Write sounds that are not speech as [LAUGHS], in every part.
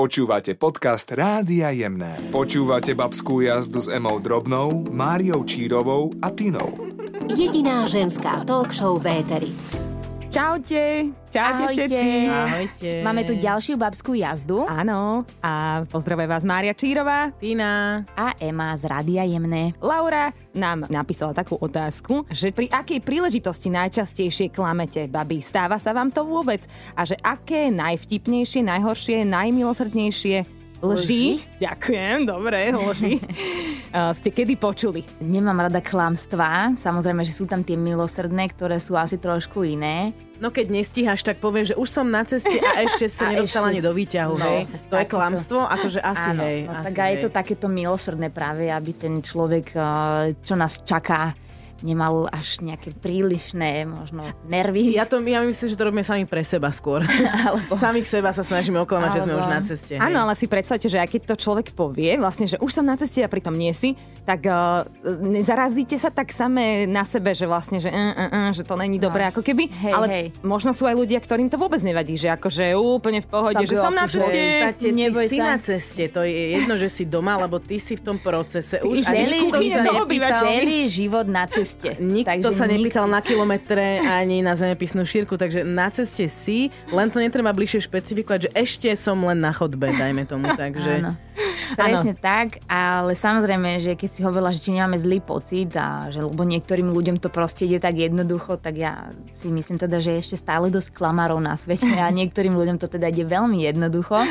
Počúvate podcast Rádia Jemné. Počúvate babskú jazdu s Emou Drobnou, Máriou Čírovou a Tinou. Jediná ženská talk show v éteri. Čaute, čaute Ahojte. všetci. Ahojte. Máme tu ďalšiu babskú jazdu Áno, a pozdravuje vás Mária Čírová. Tina. a Ema z Rádia Jemné. Laura nám napísala takú otázku, že pri akej príležitosti najčastejšie klamete, babi? Stáva sa vám to vôbec? A že aké najvtipnejšie, najhoršie, najmilosrdnejšie Lži? Ďakujem, dobre, lži. [LAUGHS] uh, ste kedy počuli? Nemám rada klamstvá, samozrejme, že sú tam tie milosrdné, ktoré sú asi trošku iné. No keď nestíhaš, tak povieš, že už som na ceste a [LAUGHS] ešte sa nedostala ani do výťahu, No, hej? To je klamstvo? Akože asi, Áno, hej. no, asi, tak a je hej. to takéto milosrdné práve, aby ten človek, eh, čo nás čaká, nemal až nejaké prílišné možno nervy. Ja, to, ja myslím, že to robíme sami pre seba skôr. [LAUGHS] Alebo- Samých seba sa snažíme oklamať, že sme Alebo- už na ceste. hej. Áno, ale si predstavte, že aj keď to človek povie, vlastne, že už som na ceste a pritom nie si, tak uh, nezarazíte sa tak samé na sebe, že vlastne, že, uh, uh, uh, že to není dobré ako keby. Hej, ale hej. možno sú aj ľudia, ktorým to vôbec nevadí, že akože úplne v pohode, Tak že som na akože- ceste. Podstate ty Neboj si sa. na ceste, to je jedno, že si doma, lebo ty si v tom procese. Už celý celý život na ceste. Nikto sa nepýtal na kilometre ani na zemepisnú šírku, takže na ceste si, len to netreba bližšie špecifikovať, že ešte som len na chodbe, dajme tomu. [LAUGHS] Takže... Áno. [LAUGHS] Presne tak, ale samozrejme, že keď si hovorila, že či nemáme zlý pocit a že lebo niektorým ľuďom to proste ide tak jednoducho, tak ja si myslím teda, že je ešte stále dosť klamarov na svete a niektorým ľuďom to teda ide veľmi jednoducho.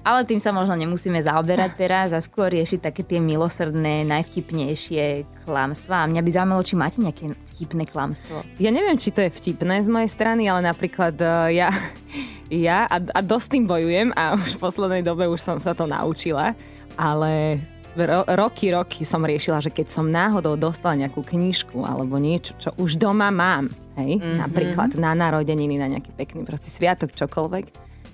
Ale tým sa možno nemusíme zaoberať teraz a skôr riešiť také tie milosrdné, najvtipnejšie klamstvá. A mňa by zaujímalo, či máte nejaké vtipné klamstvo. Ja neviem, či to je vtipné z mojej strany, ale napríklad uh, ja, ja a, a dosť tým bojujem a už v poslednej dobe už som sa to naučila, ale ro, roky, roky som riešila, že keď som náhodou dostala nejakú knižku alebo niečo, čo už doma mám, hej, mm-hmm. napríklad na narodeniny, na nejaký pekný proste sviatok, čokoľvek,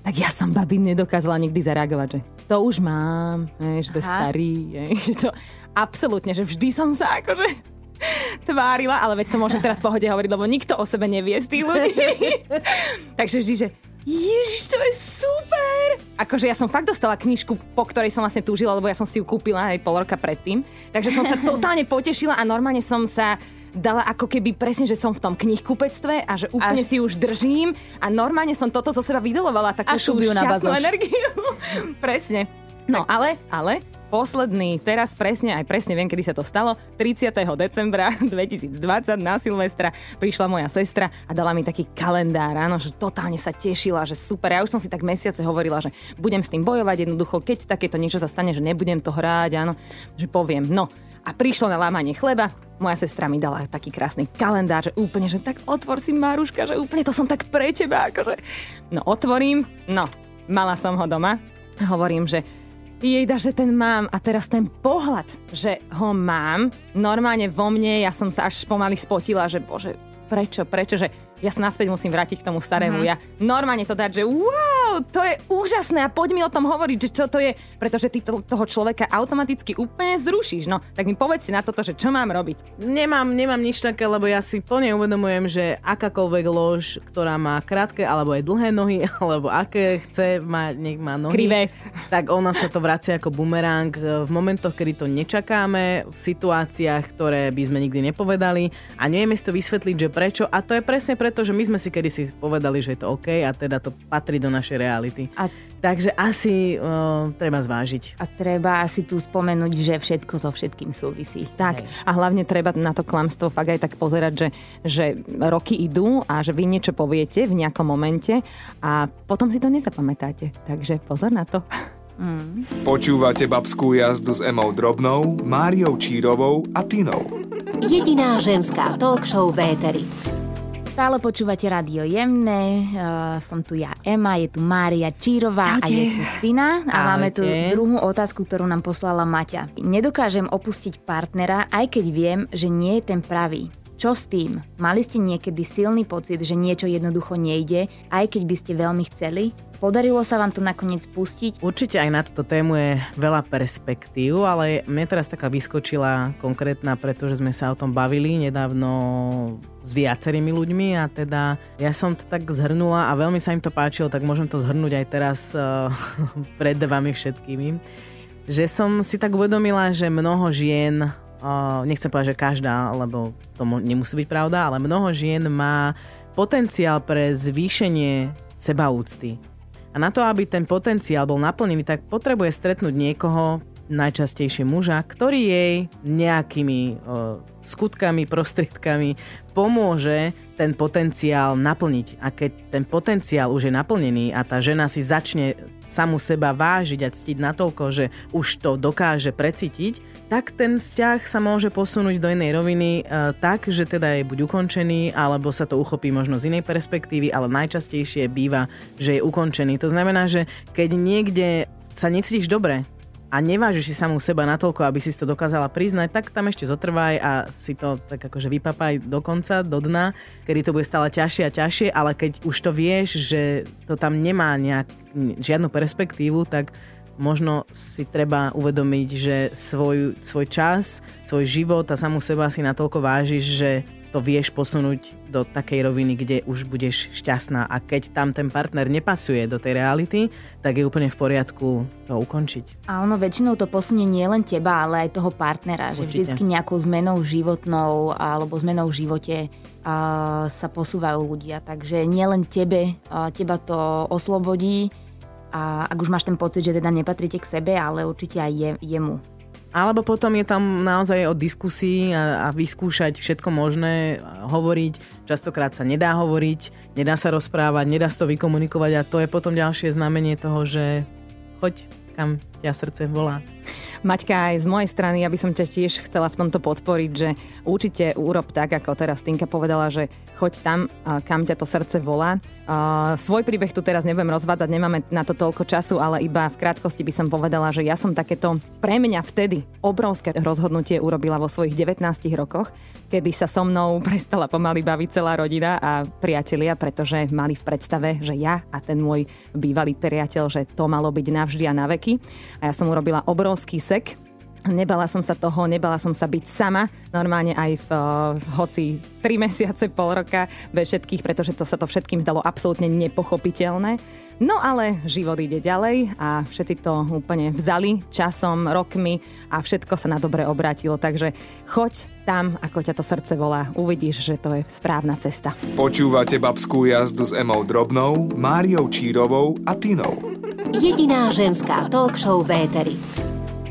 tak ja som babi nedokázala nikdy zareagovať, že to už mám, hej, že to je starý, hej, [LAUGHS] že to absolútne, že vždy som sa akože [LAUGHS] tvárila, ale veď to môžem teraz v pohode hovoriť, lebo nikto o sebe nevie z tých ľudí. [LAUGHS] Takže vždy, že Ježiš, to je super! Akože ja som fakt dostala knižku, po ktorej som vlastne túžila, lebo ja som si ju kúpila aj pol roka predtým. Takže som sa [LAUGHS] totálne potešila a normálne som sa dala ako keby presne, že som v tom knihkupectve a že úplne Až- si už držím a normálne som toto zo seba vydolovala takú tú šťastnú energiu. [LAUGHS] presne. No ale, ale posledný, teraz presne, aj presne viem, kedy sa to stalo, 30. decembra [LAUGHS] 2020 na Silvestra prišla moja sestra a dala mi taký kalendár, áno, že totálne sa tešila, že super. Ja už som si tak mesiace hovorila, že budem s tým bojovať jednoducho, keď takéto niečo sa stane, že nebudem to hrať, áno, že poviem. No, a prišlo na lámanie chleba, moja sestra mi dala taký krásny kalendár, že úplne, že tak otvor si Maruška, že úplne to som tak pre teba, akože. No otvorím, no, mala som ho doma, hovorím, že Jejda, že ten mám a teraz ten pohľad, že ho mám, normálne vo mne, ja som sa až pomaly spotila, že bože, prečo, prečo, že ja sa naspäť musím vrátiť k tomu starému. Mm-hmm. Ja normálne to dať, že wow, to je úžasné a poď mi o tom hovoriť, že čo to je, pretože ty to, toho človeka automaticky úplne zrušíš. No, tak mi povedz si na toto, že čo mám robiť. Nemám, nemám nič také, lebo ja si plne uvedomujem, že akákoľvek lož, ktorá má krátke alebo aj dlhé nohy, [LAUGHS] alebo aké chce mať, nech má nohy. Krivé. Tak ona sa to vracia ako bumerang v momentoch, kedy to nečakáme, v situáciách, ktoré by sme nikdy nepovedali a nevieme si to vysvetliť, že prečo. A to je presne preto, že my sme si kedysi povedali, že je to OK a teda to patrí do našej reality. A Takže asi uh, treba zvážiť. A treba asi tu spomenúť, že všetko so všetkým súvisí. Tak, a hlavne treba na to klamstvo fakt aj tak pozerať, že, že roky idú a že vy niečo poviete v nejakom momente a potom si to nezapamätáte. Takže pozor na to. Počúvate babskú jazdu s Emou Drobnou, Máriou Čírovou a Tinou. Jediná ženská talk show v éteri. Stále počúvate Radio Jemné, uh, som tu ja Ema, je tu Mária Čírová a Čaute. je tu Tina. A máme tu Ahojte. druhú otázku, ktorú nám poslala Maťa. Nedokážem opustiť partnera, aj keď viem, že nie je ten pravý. Čo s tým? Mali ste niekedy silný pocit, že niečo jednoducho nejde, aj keď by ste veľmi chceli? Podarilo sa vám to nakoniec pustiť? Určite aj na túto tému je veľa perspektív, ale mne teraz taká vyskočila konkrétna, pretože sme sa o tom bavili nedávno s viacerými ľuďmi a teda ja som to tak zhrnula a veľmi sa im to páčilo, tak môžem to zhrnúť aj teraz uh, [LAUGHS] pred vami všetkými. Že som si tak uvedomila, že mnoho žien, uh, nechcem povedať, že každá, lebo to nemusí byť pravda, ale mnoho žien má potenciál pre zvýšenie sebaúcty. A na to, aby ten potenciál bol naplnený, tak potrebuje stretnúť niekoho, najčastejšie muža, ktorý jej nejakými o, skutkami, prostriedkami pomôže ten potenciál naplniť. A keď ten potenciál už je naplnený a tá žena si začne samu seba vážiť a ctiť natoľko, že už to dokáže precítiť, tak ten vzťah sa môže posunúť do inej roviny e, tak, že teda je buď ukončený, alebo sa to uchopí možno z inej perspektívy, ale najčastejšie býva, že je ukončený. To znamená, že keď niekde sa necítiš dobre, a nevážiš si samú seba natoľko, aby si to dokázala priznať, tak tam ešte zotrvaj a si to tak akože vypapaj do konca, do dna, kedy to bude stále ťažšie a ťažšie, ale keď už to vieš, že to tam nemá nejak, žiadnu perspektívu, tak možno si treba uvedomiť, že svoj, svoj čas, svoj život a samú seba si natoľko vážiš, že to vieš posunúť do takej roviny, kde už budeš šťastná a keď tam ten partner nepasuje do tej reality, tak je úplne v poriadku to ukončiť. A ono väčšinou to posunie nie len teba, ale aj toho partnera, Určite. že vždycky nejakou zmenou životnou alebo zmenou v živote uh, sa posúvajú ľudia, takže nielen tebe, uh, teba to oslobodí a ak už máš ten pocit, že teda nepatríte k sebe, ale určite aj je, jemu. Alebo potom je tam naozaj o diskusii a, a vyskúšať všetko možné, hovoriť. Častokrát sa nedá hovoriť, nedá sa rozprávať, nedá sa to vykomunikovať a to je potom ďalšie znamenie toho, že choď kam ťa srdce volá. Maťka, aj z mojej strany, ja by som ťa tiež chcela v tomto podporiť, že určite urob tak, ako teraz Tinka povedala, že choď tam, kam ťa to srdce volá. Svoj príbeh tu teraz nebudem rozvádzať, nemáme na to toľko času, ale iba v krátkosti by som povedala, že ja som takéto pre mňa vtedy obrovské rozhodnutie urobila vo svojich 19 rokoch, kedy sa so mnou [LAUGHS] prestala pomaly baviť celá rodina a priatelia, pretože mali v predstave, že ja a ten môj bývalý priateľ, že to malo byť navždy a na veky. A ja som urobila obrovský sek Nebala som sa toho, nebala som sa byť sama, normálne aj v uh, hoci 3 [LAUGHS] mesiace, pol roka, bez všetkých, pretože to sa to všetkým zdalo absolútne nepochopiteľné. No ale život ide ďalej a všetci to úplne vzali časom, rokmi a všetko sa na dobre obrátilo. Takže choď tam, ako ťa to srdce volá. Uvidíš, že to je správna cesta. Počúvate babskú jazdu s Emou Drobnou, Máriou Čírovou a Tinou. Jediná ženská talk show Véteri.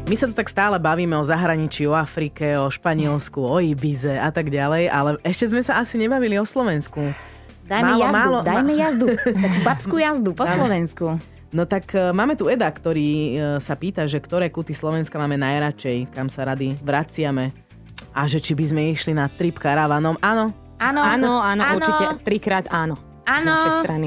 My sa tu tak stále bavíme o zahraničí, o Afrike, o Španielsku, o Ibize a tak ďalej, ale ešte sme sa asi nebavili o Slovensku. Dajme málo, jazdu, málo, dajme ma... jazdu, [LAUGHS] takú babskú jazdu po Slovensku. No tak uh, máme tu Eda, ktorý uh, sa pýta, že ktoré kuty Slovenska máme najradšej, kam sa rady vraciame a že či by sme išli na trip karavanom. Áno. Áno, áno, áno, áno. určite trikrát áno. Z našej strany.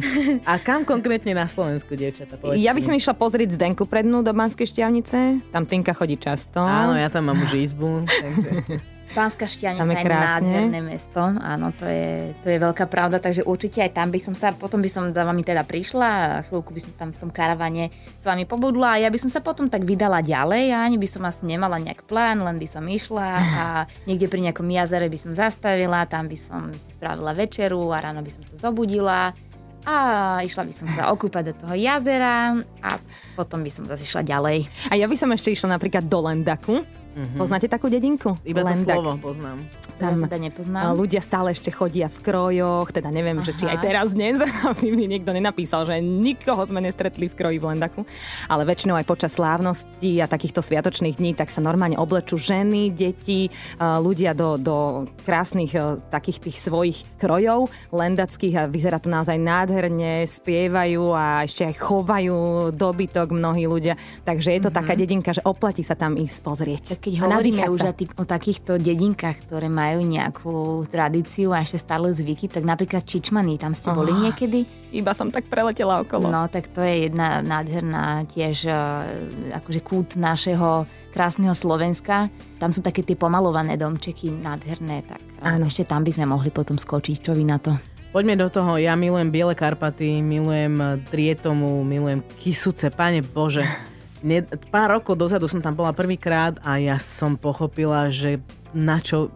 A kam konkrétne na Slovensku, dievčata? Ja by som išla pozrieť Zdenku prednú do Banskej šťavnice. Tam Tinka chodí často. Áno, ja tam mám už izbu. takže... [LAUGHS] Pánska Štianica je, je nádherné mesto, áno, to je, to je veľká pravda, takže určite aj tam by som sa, potom by som za vami teda prišla a chvíľku by som tam v tom karavane s vami pobudla a ja by som sa potom tak vydala ďalej a ani by som asi nemala nejak plán, len by som išla a niekde pri nejakom jazere by som zastavila, tam by som si spravila večeru a ráno by som sa zobudila a išla by som sa okúpať do toho jazera a potom by som zase išla ďalej. A ja by som ešte išla napríklad do Lendaku, Mm-hmm. Poznáte takú dedinku? Iba to Lendak. slovo poznám. Tam teda nepoznám. ľudia stále ešte chodia v krojoch, teda neviem, Aha. že či aj teraz dnes, [LAUGHS] aby mi niekto nenapísal, že nikoho sme nestretli v kroji v Lendaku, ale väčšinou aj počas slávnosti a takýchto sviatočných dní, tak sa normálne oblečú ženy, deti, ľudia do, do krásnych takých tých svojich krojov lendackých a vyzerá to naozaj nádherne, spievajú a ešte aj chovajú dobytok mnohí ľudia, takže je to mm-hmm. taká dedinka, že oplatí sa tam ísť pozrieť keď hovoríme už o, tých, o takýchto dedinkách, ktoré majú nejakú tradíciu a ešte stále zvyky, tak napríklad Čičmany, tam ste oh, boli niekedy? Iba som tak preletela okolo. No, tak to je jedna nádherná tiež e, akože kút našeho krásneho Slovenska. Tam sú také tie pomalované domčeky nádherné, tak Áno. ešte tam by sme mohli potom skočiť. Čo vy na to? Poďme do toho. Ja milujem Biele Karpaty, milujem eh, Trietomu, milujem Kisuce. Pane Bože, [LAUGHS] ne, pár rokov dozadu som tam bola prvýkrát a ja som pochopila, že na čo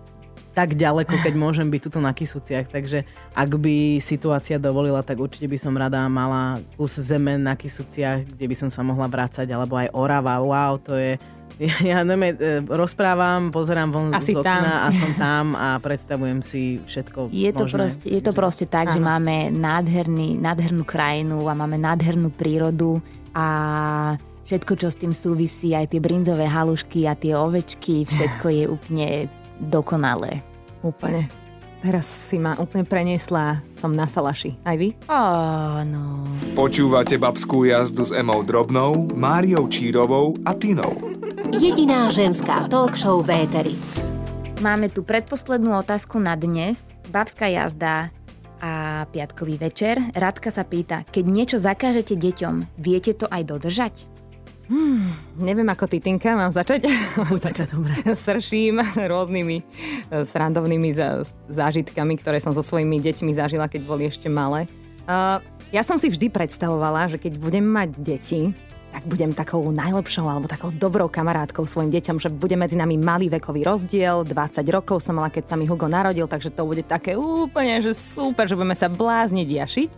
tak ďaleko, keď môžem byť tuto na Kisuciach. Takže ak by situácia dovolila, tak určite by som rada mala kus zeme na Kisuciach, kde by som sa mohla vrácať, alebo aj Orava. Wow, to je... Ja, [LAUGHS] ja neviem, e, rozprávam, pozerám von Asi z okna tam. a som tam a predstavujem si všetko Je to, možné. proste, je to proste tak, že Áno. máme nádherný, nádhernú krajinu a máme nádhernú prírodu a všetko, čo s tým súvisí, aj tie brinzové halušky a tie ovečky, všetko je úplne dokonalé. Úplne. Teraz si ma úplne preniesla, som na Salaši. Aj vy? Áno. Počúvate babskú jazdu s Emou Drobnou, Máriou Čírovou a Tinou. Jediná ženská talk show v éteri. Máme tu predposlednú otázku na dnes. Babská jazda a piatkový večer. Radka sa pýta, keď niečo zakážete deťom, viete to aj dodržať? Neviem ako ty, Tinka, mám začať? Začať dobre. [LAUGHS] Srším rôznymi e, srandovnými zá- zážitkami, ktoré som so svojimi deťmi zažila, keď boli ešte malé. Uh, ja som si vždy predstavovala, že keď budem mať deti, tak budem takou najlepšou alebo takou dobrou kamarátkou svojim deťom, že bude medzi nami malý vekový rozdiel, 20 rokov som mala, keď sa mi Hugo narodil, takže to bude také úplne, že super, že budeme sa blázniť jašiť.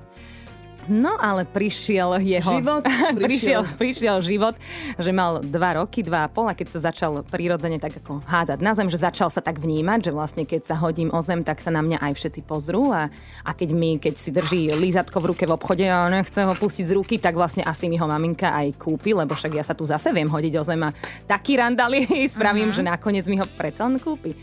No ale prišiel jeho... Život [LAUGHS] prišiel, prišiel život, že mal dva roky, dva a pol a keď sa začal prirodzene tak ako hádzať na zem, že začal sa tak vnímať, že vlastne keď sa hodím o zem, tak sa na mňa aj všetci pozrú a, a keď mi, keď si drží lízatko v ruke v obchode a nechce ho pustiť z ruky, tak vlastne asi mi ho maminka aj kúpi, lebo však ja sa tu zase viem hodiť o zem a taký randali [LAUGHS] spravím, že nakoniec mi ho predsa len kúpi.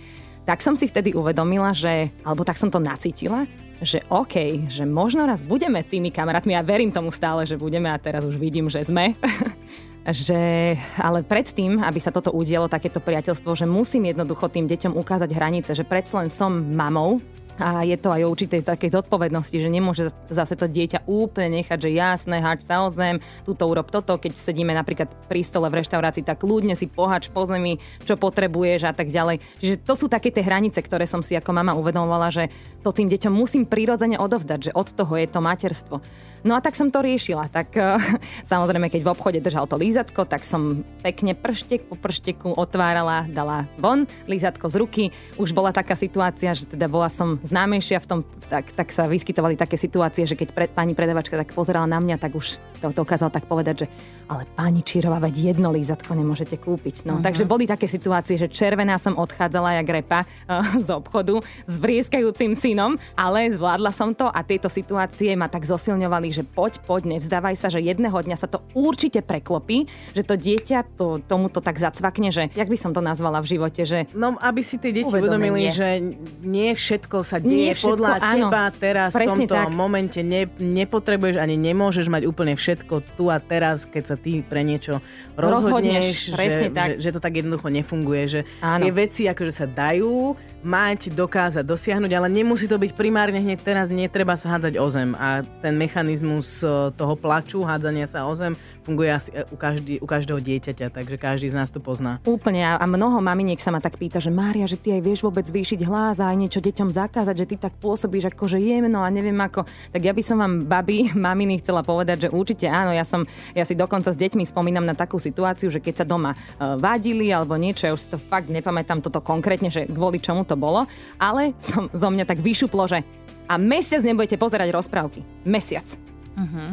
Tak som si vtedy uvedomila, že, alebo tak som to nacítila, že OK, že možno raz budeme tými kamarátmi, ja verím tomu stále, že budeme a teraz už vidím, že sme. [LAUGHS] že, ale predtým, aby sa toto udialo, takéto priateľstvo, že musím jednoducho tým deťom ukázať hranice, že predsa len som mamou, a je to aj o určitej takej zodpovednosti, že nemôže zase to dieťa úplne nechať, že jasné, hač sa o zem, túto urob toto, keď sedíme napríklad pri stole v reštaurácii, tak ľudne si pohač po zemi, čo potrebuješ a tak ďalej. Čiže to sú také tie hranice, ktoré som si ako mama uvedomovala, že to tým deťom musím prirodzene odovzdať, že od toho je to materstvo. No a tak som to riešila. Tak uh, [LAUGHS] samozrejme, keď v obchode držal to lízatko, tak som pekne prštek po pršteku otvárala, dala von lízatko z ruky. Už bola taká situácia, že teda bola som známejšia v tom, tak, tak sa vyskytovali také situácie, že keď pred, pani predavačka tak pozerala na mňa, tak už to dokázal tak povedať, že ale pani Čírova, veď jedno lízatko nemôžete kúpiť. No, uh-huh. Takže boli také situácie, že červená som odchádzala jak repa uh, z obchodu s vrieskajúcim synom, ale zvládla som to a tieto situácie ma tak zosilňovali, že poď, poď, nevzdávaj sa, že jedného dňa sa to určite preklopí, že to dieťa to, tomuto tak zacvakne, že jak by som to nazvala v živote, že No, aby si tie deti uvedomili, že nie všetko sa Nie deje všetko, podľa áno. teba teraz v tomto tak. momente. Ne, nepotrebuješ ani nemôžeš mať úplne všetko tu a teraz, keď sa ty pre niečo Rozhodneš, rozhodneš, že, tak. Že, že to tak jednoducho nefunguje. Že Áno. tie veci akože sa dajú mať, dokázať, dosiahnuť, ale nemusí to byť primárne hneď teraz, netreba sa hádzať o zem. A ten mechanizmus e, toho plaču, hádzania sa o zem, funguje asi e, u, každý, u každého dieťaťa, takže každý z nás to pozná. Úplne a mnoho maminiek sa ma tak pýta, že Mária, že ty aj vieš vôbec zvýšiť hlas a aj niečo deťom zakázať, že ty tak pôsobíš ako že jemno a neviem ako. Tak ja by som vám, babi, [LAUGHS] maminy, chcela povedať, že určite áno, ja som, ja si dokonca s deťmi spomínam na takú situáciu, že keď sa doma uh, vadili alebo niečo, ja už si to fakt nepamätám toto konkrétne, že kvôli čomu to bolo, ale som zo mňa tak vyšuplo, že a mesiac nebudete pozerať rozprávky. Mesiac.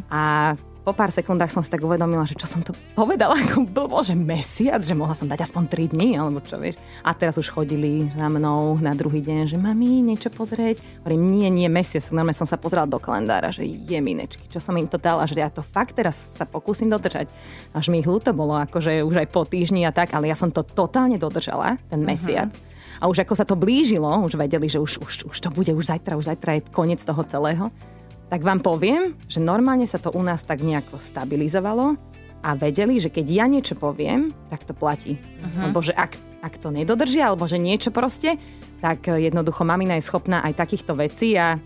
A po pár sekundách som si tak uvedomila, že čo som to povedala, [LAUGHS] ako blbo, že mesiac, že mohla som dať aspoň 3 dní, alebo čo vieš. A teraz už chodili za mnou na druhý deň, že mami, niečo pozrieť. Hovorím, nie, nie, mesiac. Normálne som sa pozrela do kalendára, že je minečky, čo som im to dala, že ja to fakt teraz sa pokúsim dodržať. Až mi ich ľúto bolo, akože už aj po týždni a tak, ale ja som to totálne dodržala, ten mesiac. A už ako sa to blížilo, už vedeli, že už, už, už to bude, už zajtra, už zajtra je koniec toho celého tak vám poviem, že normálne sa to u nás tak nejako stabilizovalo a vedeli, že keď ja niečo poviem, tak to platí. Uh-huh. Lebo že ak, ak to nedodržia, alebo že niečo proste, tak eh, jednoducho mamina je schopná aj takýchto vecí a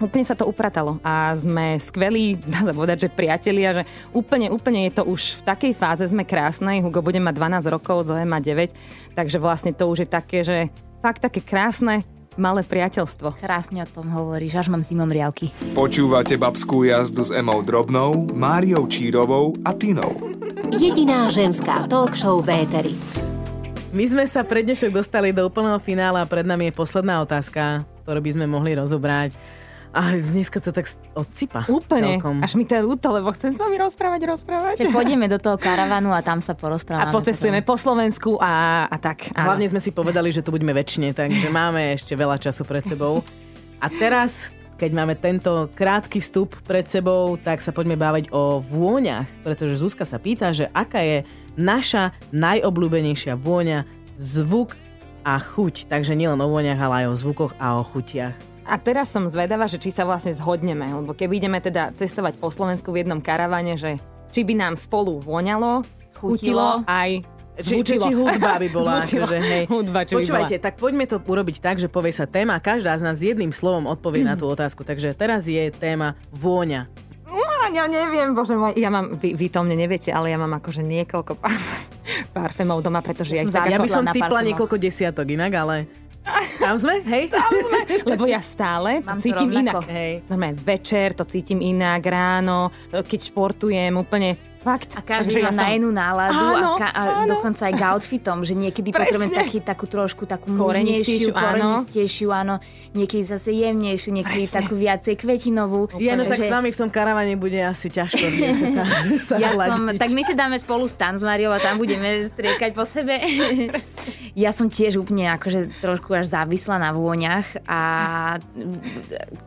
úplne sa to upratalo a sme skvelí, [LAUGHS] dá sa povedať, že priatelia, že úplne, úplne je to už v takej fáze, sme krásnej, Hugo bude mať 12 rokov, Zoe má 9, takže vlastne to už je také, že fakt také krásne, malé priateľstvo. Krásne o tom hovoríš, až mám zimom riavky. Počúvate babskú jazdu s Emou Drobnou, Máriou Čírovou a Tinou. Jediná ženská talk show v éteri. My sme sa pre dnešok dostali do úplného finála a pred nami je posledná otázka, ktorú by sme mohli rozobrať. A dneska to tak odsypa. Úplne. Celkom. Až mi to je ľúto, lebo chcem s vami rozprávať, rozprávať. Že pôjdeme do toho karavanu a tam sa A porozprávame. pocestujeme po Slovensku a, a tak. áno. Hlavne sme si povedali, že tu budeme väčšine, takže máme ešte veľa času pred sebou. A teraz, keď máme tento krátky vstup pred sebou, tak sa poďme baviť o vôňach, pretože Zuzka sa pýta, že aká je naša najobľúbenejšia vôňa, zvuk a chuť. Takže nielen o vôňach, ale aj o zvukoch a o chutiach. A teraz som zvedavá, že či sa vlastne zhodneme, lebo keby ideme teda cestovať po Slovensku v jednom karavane, že či by nám spolu voňalo, chutilo, Chutilo. aj Či, či, či hudba by bola, [LAUGHS] Zvučilo. akože, hej. Hudba, čo by Počúvajte, tak poďme to urobiť tak, že povie sa téma a každá z nás jedným slovom odpovie na tú otázku. Takže teraz je téma vôňa. bola. Ja neviem, bože môj. Ja mám, vy, vy to mne neviete, ale ja mám akože niekoľko parf- [LAUGHS] parfémov doma, pretože ja, Ja ich Ja by som typla niekoľko desiatok inak, ale... Tam sme, hej? Tam sme. Lebo ja stále to Mám to cítim rovnako. inak. Hej. Normálne večer to cítim inak, ráno, keď športujem, úplne fakt. A každý Takže má ja na som- inú náladu Áno, a, ka- a áno. dokonca aj k outfitom, že niekedy [LAUGHS] Presne. potrebujem taký, takú trošku takú mužnejšiu, korenistejšiu, áno. Niekedy zase jemnejšiu, niekedy Presne. takú viacej kvetinovú. Ja, no tak s vami v tom karavane bude asi ťažko [LAUGHS] sa ja som, tak my si dáme spolu stan s Mariou a tam budeme striekať po sebe. [LAUGHS] ja som tiež úplne akože trošku až závislá na vôňach a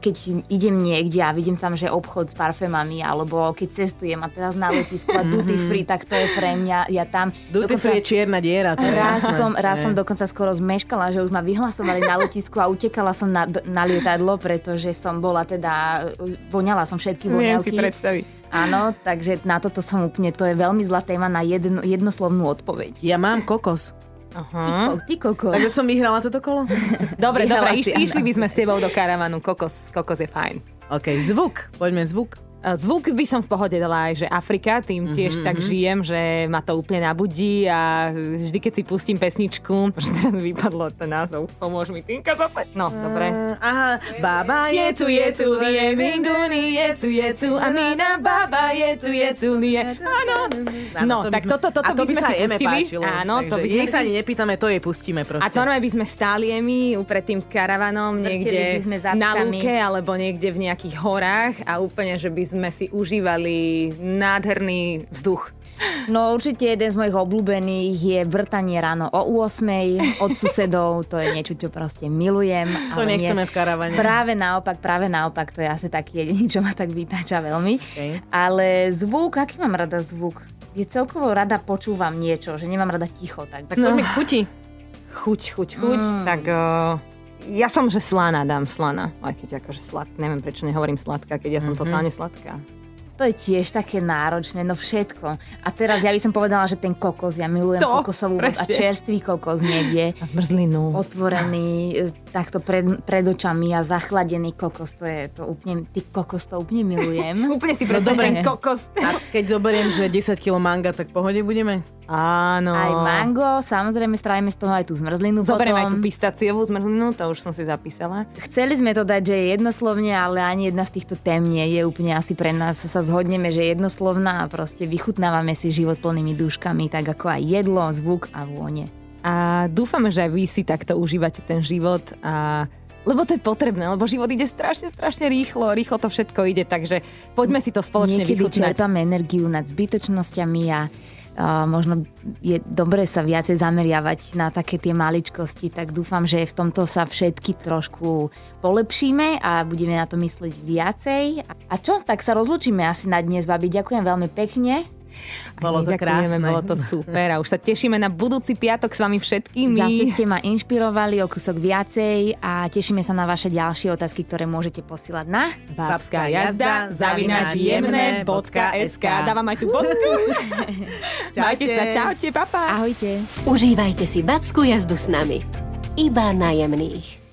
keď idem niekde a vidím tam, že obchod s parfémami alebo keď cestujem a teraz na letisku a duty free, tak to je pre mňa, ja tam Duty free je čierna diera, to je Raz jasné. som, raz som dokonca skoro zmeškala, že už ma vyhlasovali na letisku a utekala som na, na lietadlo, pretože som bola teda, voňala som všetky Viem si voňavky. predstaviť. Áno, takže na toto som úplne, to je veľmi zlá téma na jedno, jednoslovnú odpoveď. Ja mám kokos. Aha. Ty, ty koko. Takže som vyhrala toto kolo? [LAUGHS] Dobre, dobre, iš, išli by sme s tebou do karavanu. Kokos, kokos je fajn. OK, zvuk. Poďme zvuk. Zvuk by som v pohode dala aj, že Afrika, tým tiež tak žijem, že ma to úplne nabudí a vždy, keď si pustím pesničku, [LAUGHS] už teraz mi vypadlo ten názov, pomôž mi Tinka zase. No, dobre. Uh, aha, baba je tu, je tu, je Minduni, je tu, je tu, a Mina baba je tu, je tu, je. Áno. No, to tak sme- toto, toto a to by sme si pustili. Páčilo, Áno, to by sme sa ani nepýtame, to jej pustíme A proste. to normálne by sme stáli Emi pred tým karavanom niekde na lúke alebo niekde v nejakých horách a úplne, že by sme si užívali nádherný vzduch. No určite jeden z mojich obľúbených je vrtanie ráno o 8 od susedov. To je niečo, čo proste milujem. To ale nechceme nie. v karavane. Práve naopak, práve naopak, to je asi taký jediný, čo ma tak vytáča veľmi. Okay. Ale zvuk, aký mám rada zvuk? Je celkovo rada počúvam niečo, že nemám rada ticho. Tak, Tak poďme k chuti. Chuť, chuť, chuť. Mm. Tak uh, ja som, že slana dám slana. Aj keď akože slad, neviem prečo nehovorím sladká, keď ja som mm-hmm. totálne sladká. To je tiež také náročné, no všetko. A teraz ja by som povedala, že ten kokos, ja milujem To, kokosovú vodu a čerstvý kokos niekde. A zmrzlinu. otvorený, e, takto pred, pred očami a zachladený kokos, to je to úplne, ty kokos to úplne milujem. [LAUGHS] Úplne si dobre. [LAUGHS] kokos. A keď zoberiem, že 10 kg manga, tak pohode budeme? Áno. Aj mango, samozrejme spravíme z toho aj tú zmrzlinu Zoberiem aj tú potom. pistaciovú zmrzlinu, to už som si zapísala. Chceli sme to dať, že je jednoslovne, ale ani jedna z týchto tém nie je úplne asi pre nás. Sa zhodneme, že je jednoslovná a proste vychutnávame si život plnými dúškami, tak ako aj jedlo, zvuk a vône. A dúfame, že aj vy si takto užívate ten život a lebo to je potrebné, lebo život ide strašne, strašne rýchlo, rýchlo to všetko ide, takže poďme si to spoločne Niekedy vychutnať. čerpame energiu nad zbytočnosťami a možno je dobré sa viacej zameriavať na také tie maličkosti, tak dúfam, že v tomto sa všetky trošku polepšíme a budeme na to myslieť viacej. A čo? Tak sa rozlúčime asi na dnes, babi. Ďakujem veľmi pekne. Bolo to krásne. Bolo to super a už sa tešíme na budúci piatok s vami všetkými. Zase ste ma inšpirovali o kusok viacej a tešíme sa na vaše ďalšie otázky, ktoré môžete posílať na... Babská jazda, zavináč jemné.sk. Dávam aj tú bodku. [LAUGHS] Majte sa, čaute, papa. Ahojte. Užívajte si babskú jazdu s nami. Iba na jemných.